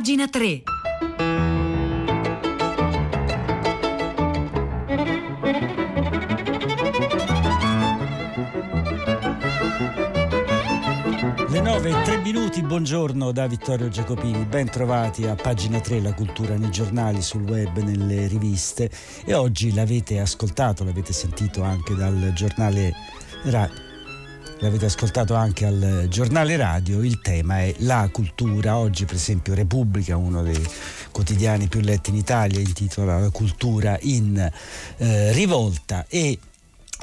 Pagina 3. Le 9 e 3 minuti, buongiorno da Vittorio Giacopini, ben trovati a pagina 3 la cultura nei giornali, sul web, nelle riviste. E oggi l'avete ascoltato, l'avete sentito anche dal giornale radio l'avete ascoltato anche al giornale radio, il tema è la cultura. Oggi per esempio Repubblica, uno dei quotidiani più letti in Italia, intitola La cultura in eh, rivolta e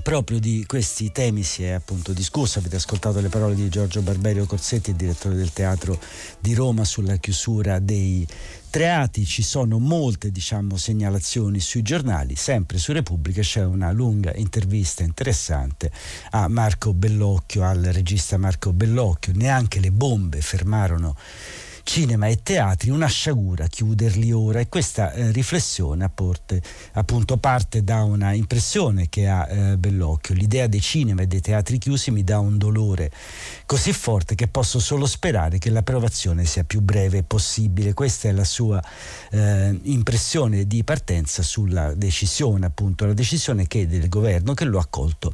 proprio di questi temi si è appunto discusso, avete ascoltato le parole di Giorgio Barberio Corsetti, direttore del Teatro di Roma sulla chiusura dei teatri, ci sono molte diciamo, segnalazioni sui giornali, sempre su Repubblica c'è una lunga intervista interessante a Marco Bellocchio, al regista Marco Bellocchio, neanche le bombe fermarono cinema e teatri, una sciagura chiuderli ora e questa eh, riflessione apporte, appunto parte da una impressione che ha eh, Bellocchio, l'idea dei cinema e dei teatri chiusi mi dà un dolore così forte che posso solo sperare che l'approvazione sia più breve possibile, questa è la sua eh, impressione di partenza sulla decisione, appunto la decisione che del governo che lo ha accolto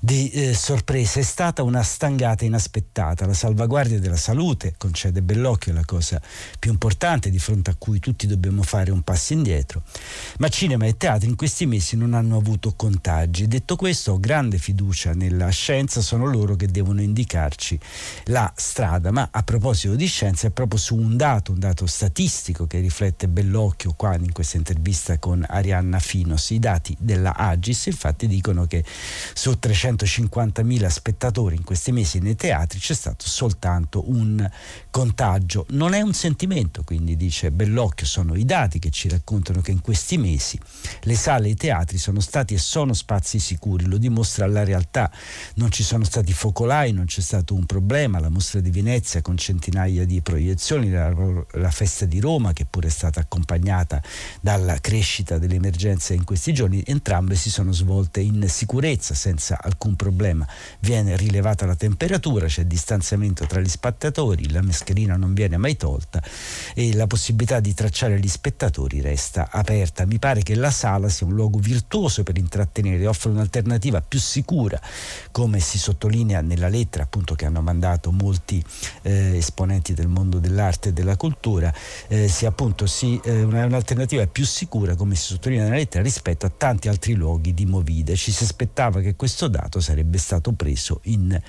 di eh, sorpresa. È stata una stangata inaspettata. La salvaguardia della salute, concede Bellocchio, la cosa più importante di fronte a cui tutti dobbiamo fare un passo indietro. Ma cinema e teatro in questi mesi non hanno avuto contagi. Detto questo, ho grande fiducia nella scienza, sono loro che devono indicarci la strada. Ma a proposito di scienza, è proprio su un dato, un dato statistico che riflette Bellocchio qua in questa intervista con Arianna Finos. I dati della Agis infatti dicono che su 300 250.000 spettatori in questi mesi nei teatri c'è stato soltanto un contagio. Non è un sentimento, quindi dice Bellocchio, sono i dati che ci raccontano che in questi mesi le sale e i teatri sono stati e sono spazi sicuri, lo dimostra la realtà. Non ci sono stati focolai, non c'è stato un problema, la mostra di Venezia con centinaia di proiezioni, la, la festa di Roma che pure è stata accompagnata dalla crescita dell'emergenza in questi giorni, entrambe si sono svolte in sicurezza senza alcun problema. Viene rilevata la temperatura, c'è distanziamento tra gli spettatori, la mascherina non viene mai tolta e la possibilità di tracciare gli spettatori resta aperta. Mi pare che la sala sia un luogo virtuoso per intrattenere, offre un'alternativa più sicura, come si sottolinea nella lettera appunto che hanno mandato molti eh, esponenti del mondo dell'arte e della cultura, eh, sia appunto sì, eh, un'alternativa più sicura, come si sottolinea nella lettera, rispetto a tanti altri luoghi di Movide. Ci si aspettava che questo dato sarebbe stato preso in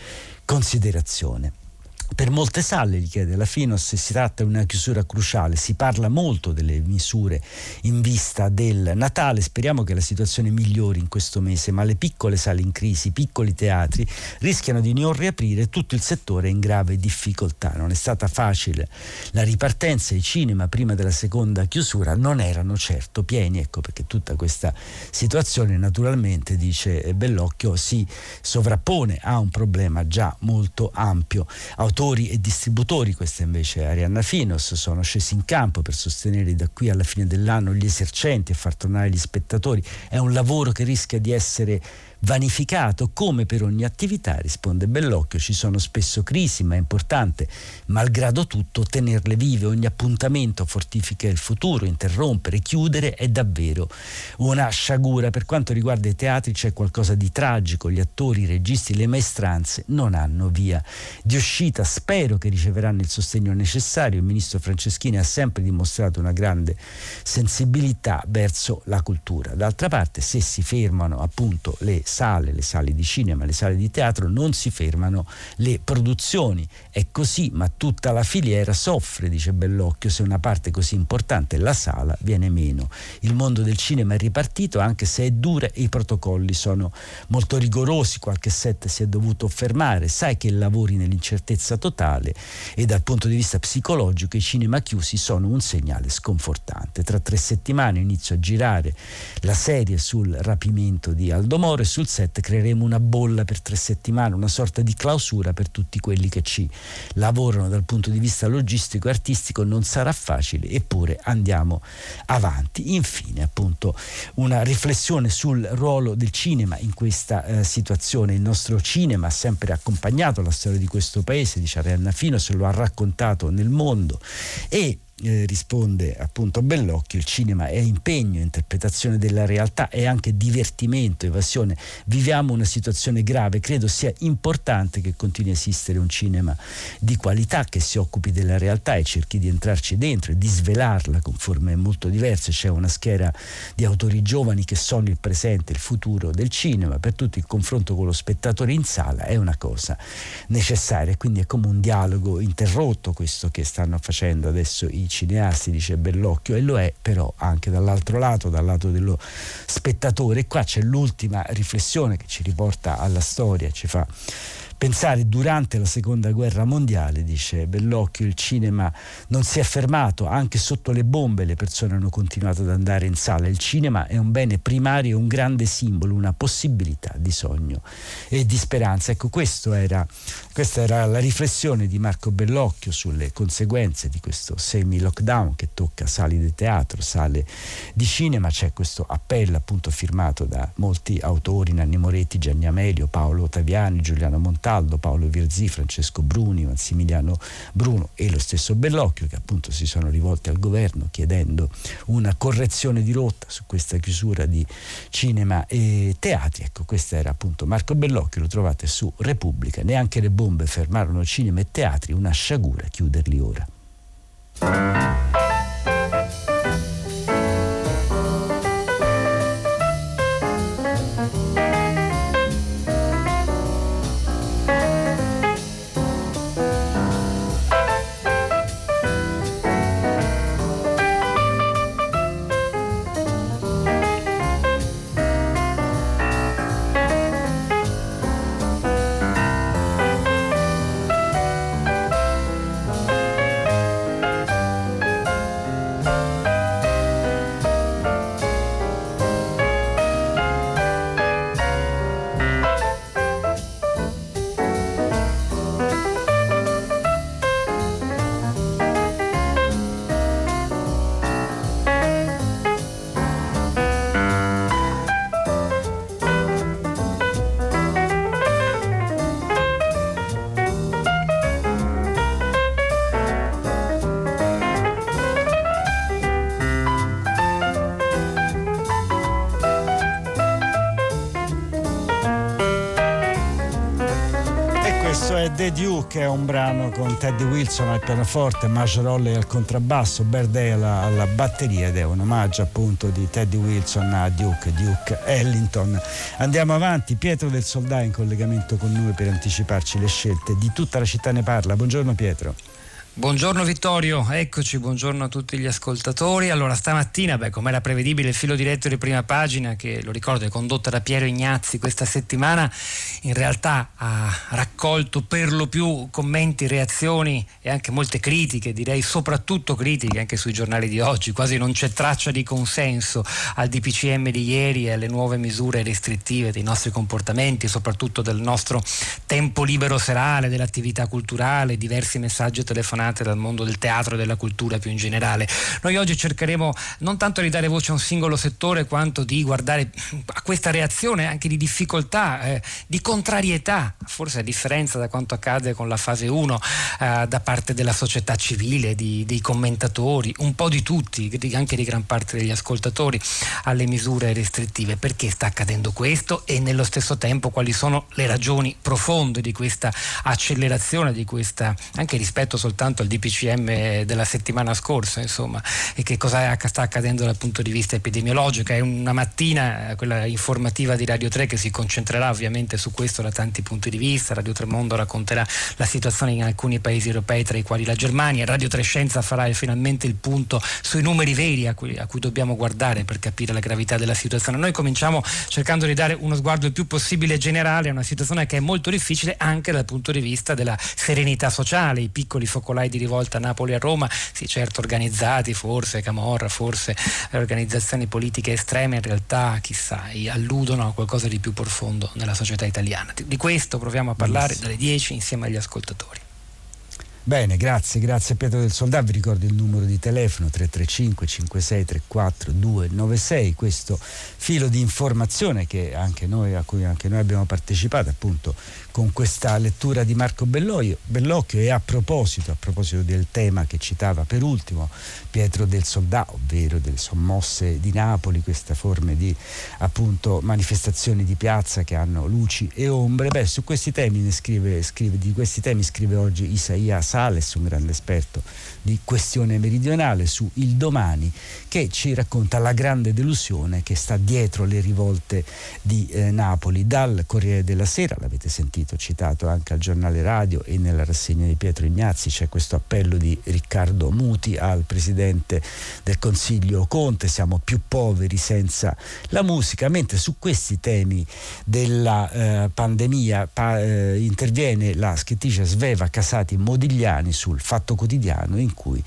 considerazione. Per molte sale, gli chiede la Finos, si tratta di una chiusura cruciale, si parla molto delle misure in vista del Natale, speriamo che la situazione migliori in questo mese, ma le piccole sale in crisi, i piccoli teatri rischiano di non riaprire, tutto il settore è in grave difficoltà. Non è stata facile la ripartenza, i cinema prima della seconda chiusura non erano certo pieni, ecco perché tutta questa situazione naturalmente, dice Bellocchio, si sovrappone a un problema già molto ampio autori e distributori, questa invece è Arianna Finos, sono scesi in campo per sostenere da qui alla fine dell'anno gli esercenti e far tornare gli spettatori. È un lavoro che rischia di essere vanificato come per ogni attività, risponde Bellocchio, ci sono spesso crisi, ma è importante, malgrado tutto, tenerle vive, ogni appuntamento fortifica il futuro, interrompere, chiudere è davvero una sciagura. Per quanto riguarda i teatri c'è qualcosa di tragico, gli attori, i registi, le maestranze non hanno via di uscita, spero che riceveranno il sostegno necessario, il ministro Franceschini ha sempre dimostrato una grande sensibilità verso la cultura. D'altra parte se si fermano appunto le sale, le sale di cinema, le sale di teatro, non si fermano le produzioni. È così, ma tutta la filiera soffre, dice Bellocchio, se una parte così importante, la sala, viene meno. Il mondo del cinema è ripartito, anche se è dura e i protocolli sono molto rigorosi, qualche set si è dovuto fermare, sai che lavori nell'incertezza totale e dal punto di vista psicologico i cinema chiusi sono un segnale sconfortante. Tra tre settimane inizio a girare la serie sul rapimento di Aldo Moro e sul sul set creeremo una bolla per tre settimane, una sorta di clausura per tutti quelli che ci lavorano dal punto di vista logistico e artistico. Non sarà facile, eppure andiamo avanti. Infine, appunto, una riflessione sul ruolo del cinema in questa eh, situazione. Il nostro cinema ha sempre accompagnato la storia di questo paese, dice Arianna Fino, se lo ha raccontato nel mondo e eh, risponde appunto Bellocchio, il cinema è impegno, interpretazione della realtà, è anche divertimento, evasione. Viviamo una situazione grave, credo sia importante che continui a esistere un cinema di qualità che si occupi della realtà e cerchi di entrarci dentro e di svelarla con forme molto diverse. C'è una schiera di autori giovani che sono il presente, il futuro del cinema, per tutti il confronto con lo spettatore in sala è una cosa necessaria, quindi è come un dialogo interrotto questo che stanno facendo adesso i cineasti, dice Bellocchio, e lo è però anche dall'altro lato, dal lato dello spettatore. E qua c'è l'ultima riflessione che ci riporta alla storia, ci fa pensare durante la seconda guerra mondiale, dice Bellocchio, il cinema non si è fermato, anche sotto le bombe le persone hanno continuato ad andare in sala. Il cinema è un bene primario, un grande simbolo, una possibilità di sogno e di speranza. Ecco, era, questa era la riflessione di Marco Bellocchio sulle conseguenze di questo semi-lockdown che tocca sale di teatro, sale di cinema. C'è questo appello appunto firmato da molti autori, Nanni Moretti, Gianni Amelio, Paolo Ottaviani, Giuliano Montani Montaldo, Paolo Virzì, Francesco Bruni, Massimiliano Bruno e lo stesso Bellocchio che appunto si sono rivolti al governo chiedendo una correzione di rotta su questa chiusura di cinema e teatri. Ecco, questo era appunto Marco Bellocchio, lo trovate su Repubblica. Neanche le bombe fermarono cinema e teatri, una sciagura chiuderli ora. Duke è un brano con Teddy Wilson al pianoforte, Majorelle al contrabbasso, Berdale alla, alla batteria ed è un omaggio appunto di Teddy Wilson a Duke, Duke Ellington. Andiamo avanti, Pietro del Soldà in collegamento con noi per anticiparci le scelte. Di tutta la città ne parla. Buongiorno Pietro. Buongiorno Vittorio, eccoci, buongiorno a tutti gli ascoltatori. Allora, stamattina, beh, come era prevedibile, il filo diretto di prima pagina, che lo ricordo è condotta da Piero Ignazzi questa settimana, in realtà ha raccolto per lo più commenti, reazioni e anche molte critiche, direi soprattutto critiche anche sui giornali di oggi. Quasi non c'è traccia di consenso al DPCM di ieri e alle nuove misure restrittive dei nostri comportamenti, soprattutto del nostro tempo libero serale, dell'attività culturale, diversi messaggi telefonati appassionate dal mondo del teatro e della cultura più in generale. Noi oggi cercheremo non tanto di dare voce a un singolo settore quanto di guardare a questa reazione anche di difficoltà, eh, di contrarietà, forse a differenza da quanto accade con la fase 1 eh, da parte della società civile, di, dei commentatori, un po' di tutti, anche di gran parte degli ascoltatori alle misure restrittive. Perché sta accadendo questo e nello stesso tempo quali sono le ragioni profonde di questa accelerazione, di questa anche rispetto soltanto soltanto al DPCM della settimana scorsa, insomma, e che cosa sta accadendo dal punto di vista epidemiologico. È una mattina, quella informativa di Radio 3, che si concentrerà ovviamente su questo da tanti punti di vista. Radio 3 Mondo racconterà la situazione in alcuni paesi europei, tra i quali la Germania. Radio 3 Scienza farà finalmente il punto sui numeri veri a cui, a cui dobbiamo guardare per capire la gravità della situazione. Noi cominciamo cercando di dare uno sguardo il più possibile generale a una situazione che è molto difficile anche dal punto di vista della serenità sociale, i piccoli focolai focolai di rivolta a Napoli a Roma, sì certo organizzati, forse Camorra, forse organizzazioni politiche estreme, in realtà chissà, alludono a qualcosa di più profondo nella società italiana. Di questo proviamo a parlare dalle 10 insieme agli ascoltatori. Bene, grazie, grazie Pietro del Soldato. Vi ricordo il numero di telefono 335 5634 296, questo filo di informazione noi, a cui anche noi abbiamo partecipato appunto con questa lettura di Marco Belloio, Bellocchio. E a proposito, a proposito del tema che citava per ultimo Pietro del Soldato, ovvero delle sommosse di Napoli, queste forme di appunto manifestazioni di piazza che hanno luci e ombre, beh su questi temi, scrive, scrive, di questi temi scrive oggi Isaia Sales, un grande esperto di questione meridionale su Il Domani, che ci racconta la grande delusione che sta dietro le rivolte di eh, Napoli. Dal Corriere della Sera, l'avete sentito citato anche al giornale radio e nella rassegna di Pietro Ignazzi, c'è questo appello di Riccardo Muti al Presidente del Consiglio Conte, siamo più poveri senza la musica, mentre su questi temi della eh, pandemia pa, eh, interviene la scrittrice Sveva Casati Modigliani sul Fatto Quotidiano in cui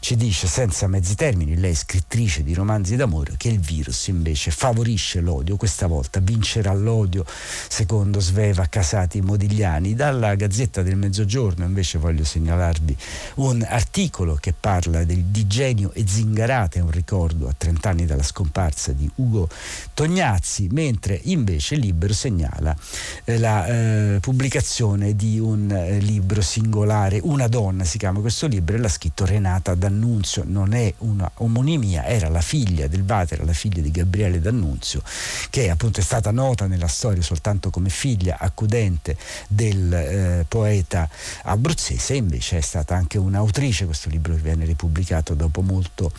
ci dice senza mezzi termini, lei scrittrice di romanzi d'amore, che il virus invece favorisce l'odio, questa volta vincerà l'odio secondo Sveva Casati Modigliani. Dalla Gazzetta del Mezzogiorno invece voglio segnalarvi un articolo che parla del, di Genio e Zingarate, un ricordo a 30 anni dalla scomparsa di Ugo Tognazzi, mentre invece Libero segnala eh, la eh, pubblicazione di un eh, libro singolare, Una donna si chiama questo libro e l'ha scritto Renata D'Annunzio, non è una omonimia, era la figlia del Vater, la figlia di Gabriele D'Annunzio, che appunto è stata nota nella storia soltanto come figlia accudente del eh, poeta abruzzese invece è stata anche un'autrice, questo libro viene ripubblicato dopo molto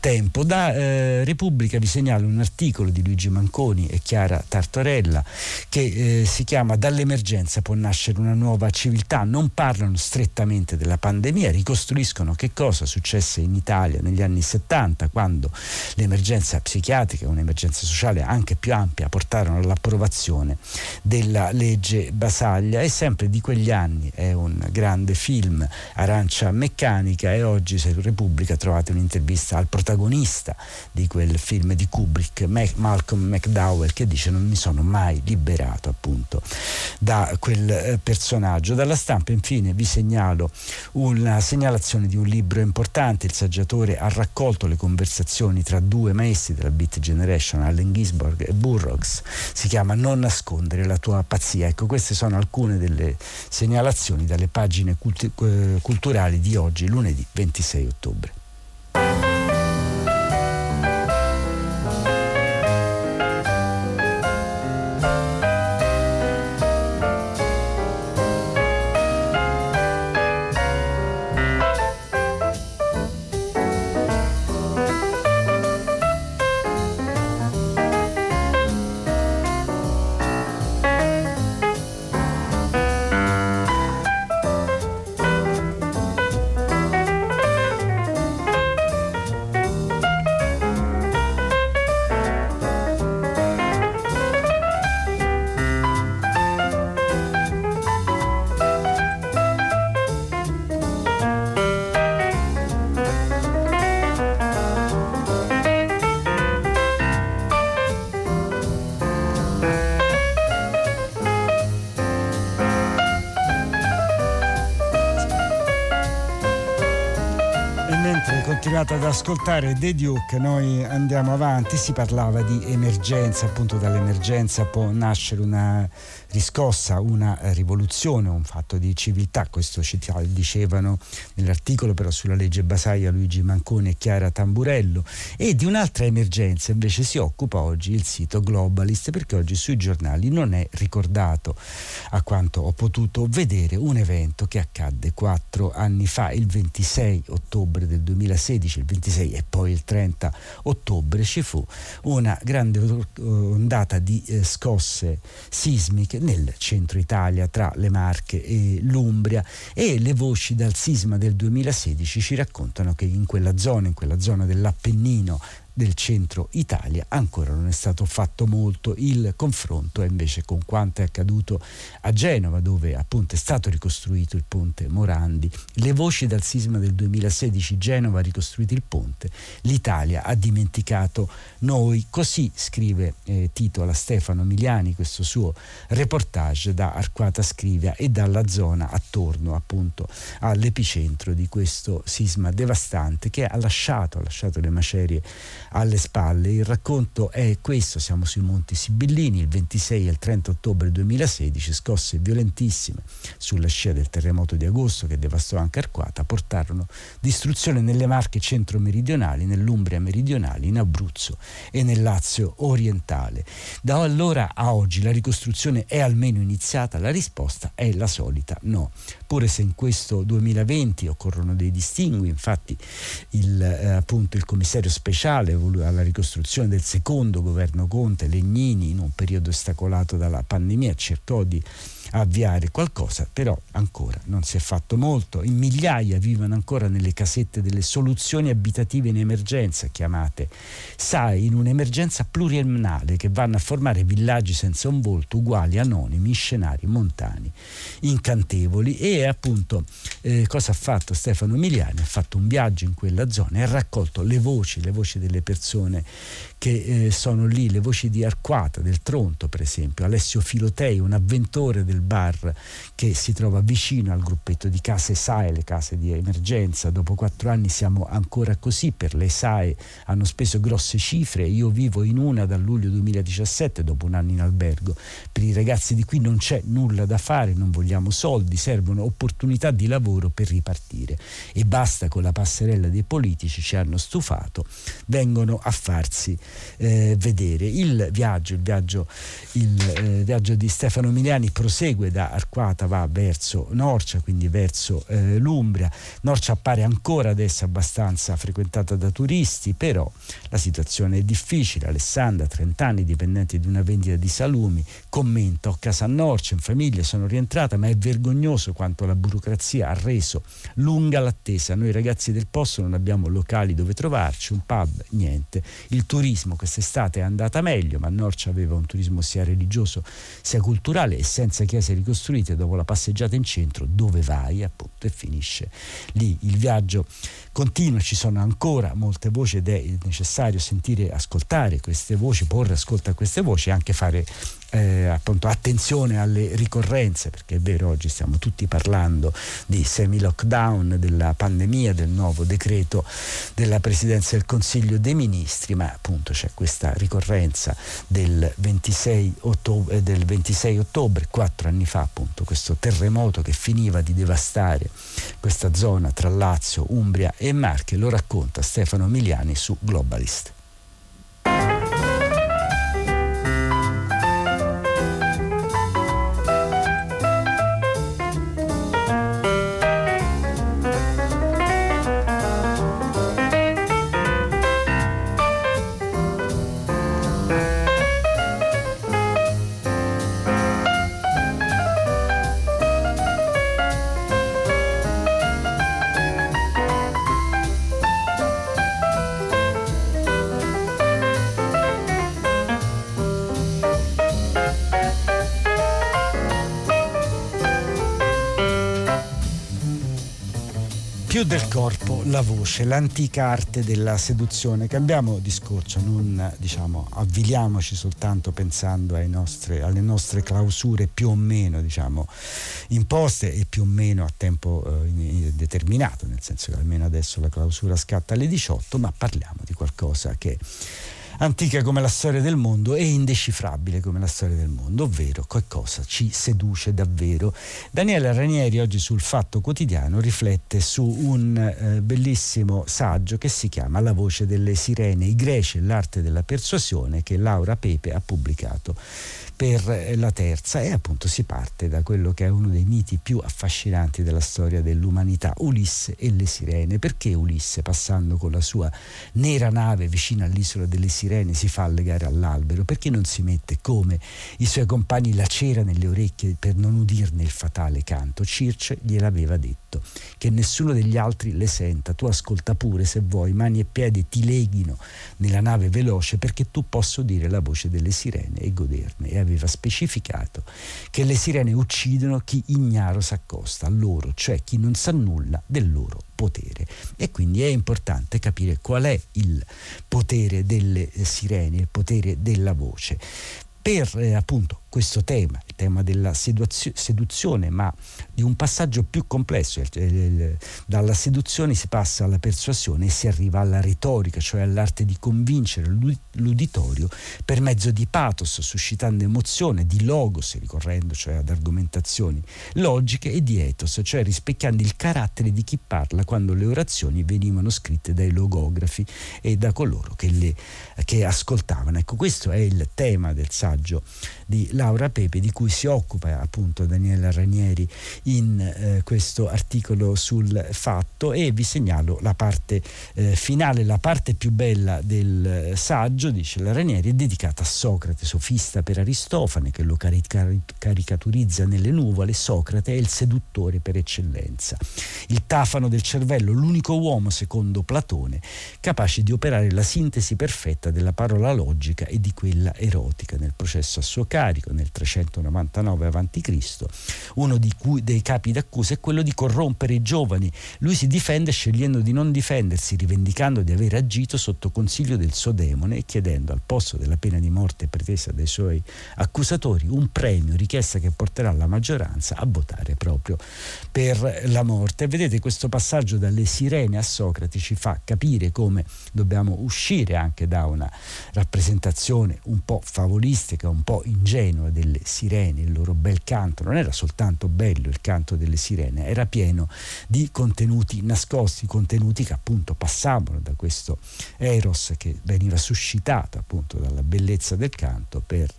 tempo. Da eh, Repubblica vi segnalo un articolo di Luigi Manconi e Chiara Tartorella che eh, si chiama Dall'emergenza può nascere una nuova civiltà. Non parlano strettamente della pandemia, ricostruiscono che cosa successe in Italia negli anni 70 quando l'emergenza psichiatrica, un'emergenza sociale anche più ampia, portarono all'approvazione della legge Basaglia. E sempre di quegli anni è un grande film Arancia Meccanica e oggi su Repubblica trovate un'intervista al protagonista di quel film di Kubrick, Malcolm McDowell, che dice non mi sono mai liberato appunto da quel eh, personaggio. Dalla stampa infine vi segnalo una segnalazione di un libro importante, il saggiatore ha raccolto le conversazioni tra due maestri della Beat Generation, Allen Ginsborg e Burroughs, si chiama Non nascondere la tua pazzia. Ecco, queste sono alcune delle segnalazioni dalle pagine culti- culturali di oggi, lunedì 26 ottobre. Ascoltare The Duke, noi andiamo avanti, si parlava di emergenza, appunto dall'emergenza può nascere una riscossa una rivoluzione, un fatto di civiltà, questo ci dicevano nell'articolo però sulla legge Basaglia Luigi Manconi e Chiara Tamburello. E di un'altra emergenza invece si occupa oggi il sito Globalist perché oggi sui giornali non è ricordato a quanto ho potuto vedere un evento che accadde quattro anni fa, il 26 ottobre del 2016, il 26 e poi il 30 ottobre ci fu una grande ondata di eh, scosse sismiche nel centro Italia tra le Marche e l'Umbria. E le voci dal sisma del 2016 ci raccontano che in quella zona, in quella zona dell'Appennino del centro Italia ancora non è stato fatto molto. Il confronto è invece con quanto è accaduto a Genova, dove appunto è stato ricostruito il ponte Morandi. Le voci dal sisma del 2016, Genova ha ricostruito il ponte, l'Italia ha dimenticato noi. Così scrive eh, Tito alla Stefano Miliani questo suo reportage da Arquata Scrivia e dalla zona attorno appunto all'epicentro di questo sisma devastante che ha lasciato, ha lasciato le macerie alle spalle. Il racconto è questo, siamo sui Monti Sibillini, il 26 e il 30 ottobre 2016, scosse violentissime sulla scia del terremoto di agosto che devastò anche Arquata, portarono distruzione nelle Marche centro-meridionali, nell'Umbria meridionale, in Abruzzo e nel Lazio orientale. Da allora a oggi la ricostruzione è almeno iniziata, la risposta è la solita no. Pure se in questo 2020 occorrono dei distingui, infatti il, eh, appunto, il commissario speciale alla ricostruzione del secondo governo Conte, Legnini, in un periodo ostacolato dalla pandemia, cercò di avviare qualcosa, però ancora non si è fatto molto. In migliaia vivono ancora nelle casette delle soluzioni abitative in emergenza, chiamate SAI, in un'emergenza pluriennale che vanno a formare villaggi senza un volto, uguali, anonimi, scenari montani, incantevoli. E appunto eh, cosa ha fatto Stefano Miliani? Ha fatto un viaggio in quella zona e ha raccolto le voci, le voci delle persone che eh, sono lì, le voci di Arquata, del Tronto per esempio, Alessio Filotei, un avventore del bar che si trova vicino al gruppetto di case SAE, le case di emergenza, dopo quattro anni siamo ancora così, per le SAE hanno speso grosse cifre, io vivo in una dal luglio 2017 dopo un anno in albergo, per i ragazzi di qui non c'è nulla da fare, non vogliamo soldi, servono opportunità di lavoro per ripartire. E basta con la passerella dei politici, ci hanno stufato, vengono a farsi eh, vedere. Il viaggio, il, viaggio, il eh, viaggio, di Stefano Miliani prosegue da Arquata, va verso Norcia, quindi verso eh, l'Umbria. Norcia appare ancora adesso abbastanza frequentata da turisti, però la situazione è difficile. Alessandra, 30 anni, dipendente di una vendita di salumi, commenta, ho casa a Norcia, in famiglia, sono rientrata, ma è vergognoso quanto la burocrazia ha reso lunga l'attesa. Noi ragazzi del posto non abbiamo locali dove trovarci, un pub, niente. Il turismo turismo quest'estate è andata meglio, ma Norcia aveva un turismo sia religioso sia culturale e senza chiese ricostruite dopo la passeggiata in centro dove vai appunto e finisce lì. Il viaggio continua, ci sono ancora molte voci ed è necessario sentire, ascoltare queste voci, porre ascolto a queste voci e anche fare eh, appunto, attenzione alle ricorrenze, perché è vero, oggi stiamo tutti parlando di semi-lockdown, della pandemia, del nuovo decreto della Presidenza del Consiglio dei Ministri, ma appunto c'è questa ricorrenza del 26 ottobre, del 26 ottobre quattro anni fa, appunto, questo terremoto che finiva di devastare questa zona tra Lazio, Umbria e Marche, lo racconta Stefano Miliani su Globalist. La voce, l'antica arte della seduzione. Cambiamo discorso, non diciamo, avviliamoci soltanto pensando nostre, alle nostre clausure più o meno diciamo, imposte e più o meno a tempo eh, determinato, nel senso che almeno adesso la clausura scatta alle 18, ma parliamo di qualcosa che antica come la storia del mondo e indecifrabile come la storia del mondo, ovvero qualcosa ci seduce davvero. Daniele Ranieri oggi sul Fatto Quotidiano riflette su un eh, bellissimo saggio che si chiama La voce delle sirene, i greci e l'arte della persuasione che Laura Pepe ha pubblicato per eh, la terza e appunto si parte da quello che è uno dei miti più affascinanti della storia dell'umanità, Ulisse e le sirene. Perché Ulisse passando con la sua nera nave vicino all'isola delle sirene si fa legare all'albero? Perché non si mette come i suoi compagni la cera nelle orecchie per non udirne il fatale canto? Circe gliel'aveva detto, che nessuno degli altri le senta, tu ascolta pure se vuoi, mani e piedi ti leghino nella nave veloce perché tu possa udire la voce delle sirene e goderne. E aveva specificato che le sirene uccidono chi ignaro s'accosta a loro, cioè chi non sa nulla del loro potere. E quindi è importante capire qual è il potere delle sirene, il potere della voce. Per eh, appunto questo tema, il tema della seduzione, ma di un passaggio più complesso. Dalla seduzione si passa alla persuasione e si arriva alla retorica, cioè all'arte di convincere l'uditorio per mezzo di pathos, suscitando emozione, di logos, ricorrendo cioè ad argomentazioni logiche, e di ethos, cioè rispecchiando il carattere di chi parla quando le orazioni venivano scritte dai logografi e da coloro che, le, che ascoltavano. Ecco, questo è il tema del saggio di Laura Pepe di cui si occupa appunto Daniela Ranieri in eh, questo articolo sul fatto. E vi segnalo la parte eh, finale, la parte più bella del eh, saggio, dice la Ranieri, è dedicata a Socrate, sofista per Aristofane che lo carica- caricaturizza nelle nuvole, Socrate è il seduttore per eccellenza, il tafano del cervello, l'unico uomo secondo Platone capace di operare la sintesi perfetta della parola logica e di quella erotica. Nel processo a suo carico nel 399 a.C. Uno cui, dei capi d'accusa è quello di corrompere i giovani. Lui si difende scegliendo di non difendersi, rivendicando di aver agito sotto consiglio del suo demone e chiedendo al posto della pena di morte pretesa dai suoi accusatori un premio, richiesta che porterà la maggioranza a votare proprio per la morte. vedete questo passaggio dalle sirene a Socrate ci fa capire come dobbiamo uscire anche da una rappresentazione un po' favolistica, un po' ingenua delle sirene, il loro bel canto, non era soltanto bello il canto delle sirene, era pieno di contenuti nascosti, contenuti che appunto passavano da questo eros che veniva suscitato appunto dalla bellezza del canto per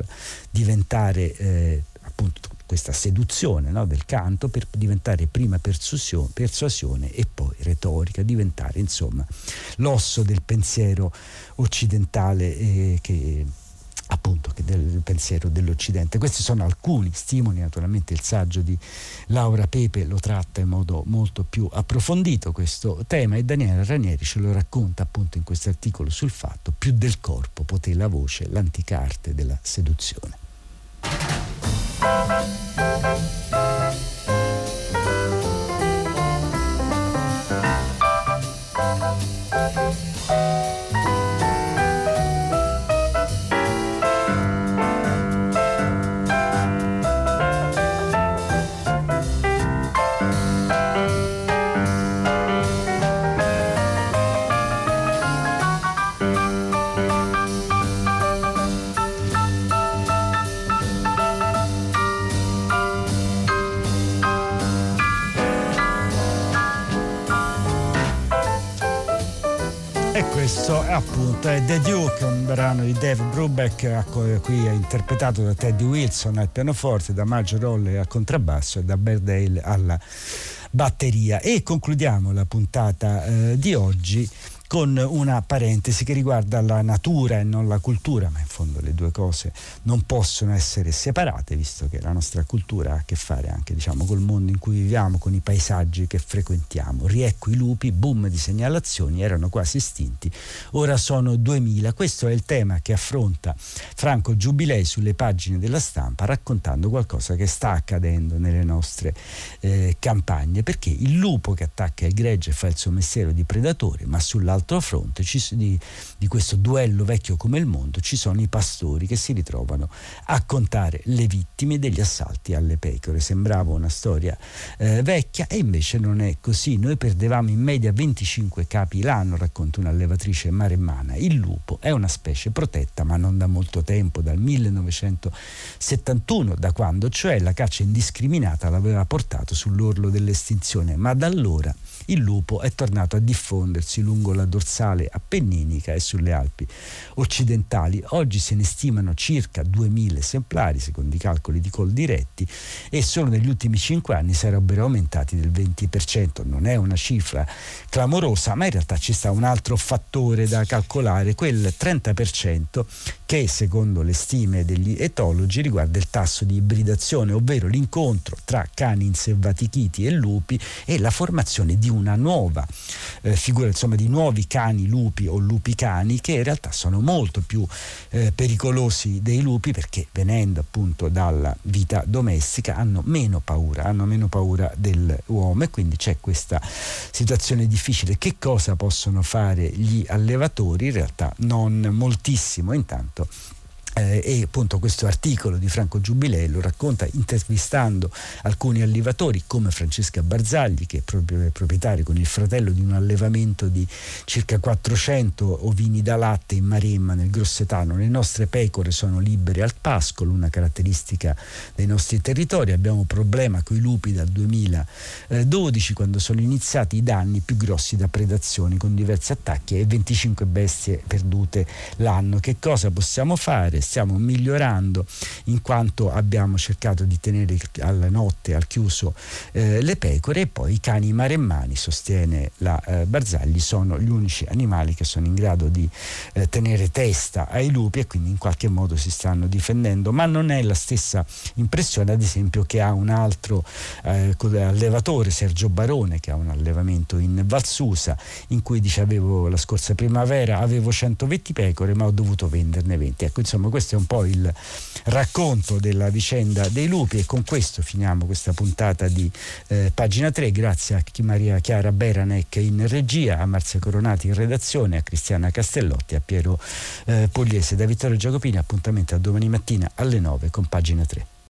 diventare eh, appunto questa seduzione no, del canto per diventare prima persuasione e poi retorica, diventare insomma l'osso del pensiero occidentale eh, che appunto del pensiero dell'Occidente. Questi sono alcuni stimoli, naturalmente il saggio di Laura Pepe lo tratta in modo molto più approfondito questo tema e Daniele Ranieri ce lo racconta appunto in questo articolo sul fatto più del corpo poté la voce, l'antica arte della seduzione. È The Duke, un brano di Dave Brubeck, qui interpretato da Teddy Wilson al pianoforte, da Marge Rolle al contrabbasso e da Berdale alla batteria. E concludiamo la puntata eh, di oggi con una parentesi che riguarda la natura e non la cultura, ma in fondo le due cose non possono essere separate, visto che la nostra cultura ha a che fare anche diciamo, col mondo in cui viviamo, con i paesaggi che frequentiamo. Riecco i lupi, boom di segnalazioni, erano quasi estinti, ora sono 2000. Questo è il tema che affronta Franco Giubilei sulle pagine della stampa, raccontando qualcosa che sta accadendo nelle nostre eh, campagne, perché il lupo che attacca il gregge fa il suo mestiere di predatore, ma sull'altro dall'altro fronte ci, di, di, questo duello vecchio come il mondo ci sono i pastori che si ritrovano a contare le vittime degli assalti alle pecore. Sembrava una storia eh, vecchia e invece non è così. Noi perdevamo in media 25 capi l'anno, racconta un'allevatrice maremmana. Il lupo è una specie protetta ma non da molto tempo, dal 1971, da quando cioè la caccia indiscriminata l'aveva portato sull'orlo dell'estinzione, ma da allora il lupo è tornato a diffondersi lungo la dorsale appenninica e sulle Alpi occidentali. Oggi se ne stimano circa 2000 esemplari, secondo i calcoli di Coldiretti, e solo negli ultimi 5 anni sarebbero aumentati del 20%. Non è una cifra clamorosa, ma in realtà ci sta un altro fattore da calcolare, quel 30% che secondo le stime degli etologi riguarda il tasso di ibridazione, ovvero l'incontro tra cani inselvatichiti e lupi e la formazione di una nuova eh, figura, insomma di nuovi cani lupi o lupi cani che in realtà sono molto più eh, pericolosi dei lupi perché venendo appunto dalla vita domestica hanno meno paura, hanno meno paura dell'uomo e quindi c'è questa situazione difficile. Che cosa possono fare gli allevatori? In realtà non moltissimo, intanto fatto eh, e appunto questo articolo di Franco Giubilei lo racconta intervistando alcuni allevatori come Francesca Barzagli che è proprio proprietario con il fratello di un allevamento di circa 400 ovini da latte in Maremma nel Grossetano. Le nostre pecore sono libere al pascolo, una caratteristica dei nostri territori. Abbiamo un problema con i lupi dal 2012 quando sono iniziati i danni più grossi da predazioni con diversi attacchi e 25 bestie perdute l'anno. Che cosa possiamo fare? Stiamo migliorando in quanto abbiamo cercato di tenere alla notte al chiuso eh, le pecore e poi i cani maremmani, sostiene la eh, Barzagli, sono gli unici animali che sono in grado di eh, tenere testa ai lupi e quindi in qualche modo si stanno difendendo, ma non è la stessa impressione ad esempio che ha un altro eh, allevatore, Sergio Barone, che ha un allevamento in Valsusa, in cui dice avevo la scorsa primavera avevo 120 pecore ma ho dovuto venderne 20. Ecco, insomma, questo è un po' il racconto della vicenda dei lupi e con questo finiamo questa puntata di eh, pagina 3. Grazie a Maria Chiara Beranec in regia, a Marzia Coronati in redazione, a Cristiana Castellotti, a Piero eh, Pugliese. Da Vittorio Giacopini, appuntamento a domani mattina alle 9 con pagina 3.